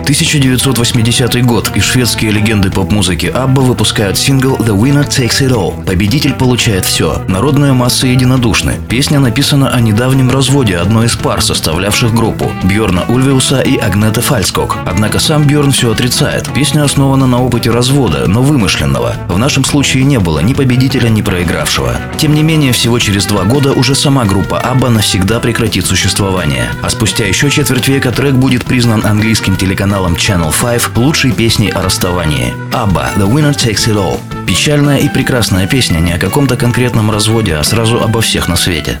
1980 год, и шведские легенды поп-музыки Абба выпускают сингл «The Winner Takes It All». Победитель получает все. Народная масса единодушны. Песня написана о недавнем разводе одной из пар, составлявших группу – Бьорна Ульвиуса и Агнета Фальскок. Однако сам Бьорн все отрицает. Песня основана на опыте развода, но вымышленного. В нашем случае не было ни победителя, ни проигравшего. Тем не менее, всего через два года уже сама группа Абба навсегда прекратит существование. А спустя еще четверть века трек будет признан английским телеканалом каналом Channel 5 лучшие песни о расставании. Абба «The Winner Takes It All». Печальная и прекрасная песня не о каком-то конкретном разводе, а сразу обо всех на свете.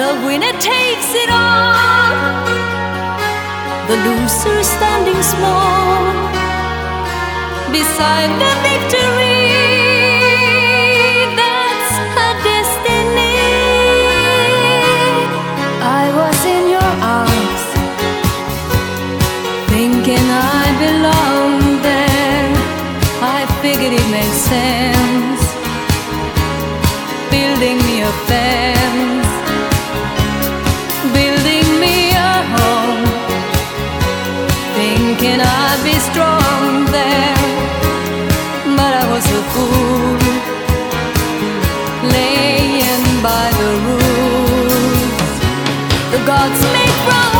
The winner takes it all, the loser standing small beside the victory. That's her destiny. I was in your arms, thinking I belonged there. I figured it made sense building me a fence, thinking I'd be strong there, but I was a fool, laying by the rules. The gods make wrong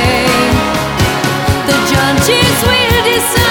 Will decide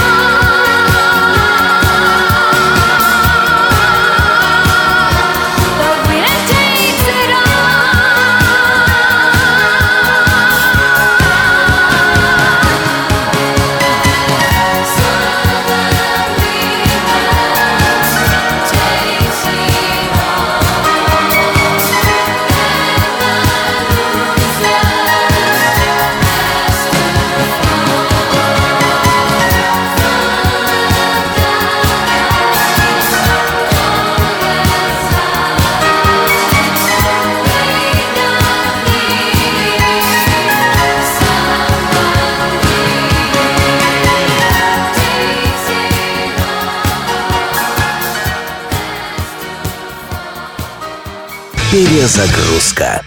Перезагрузка.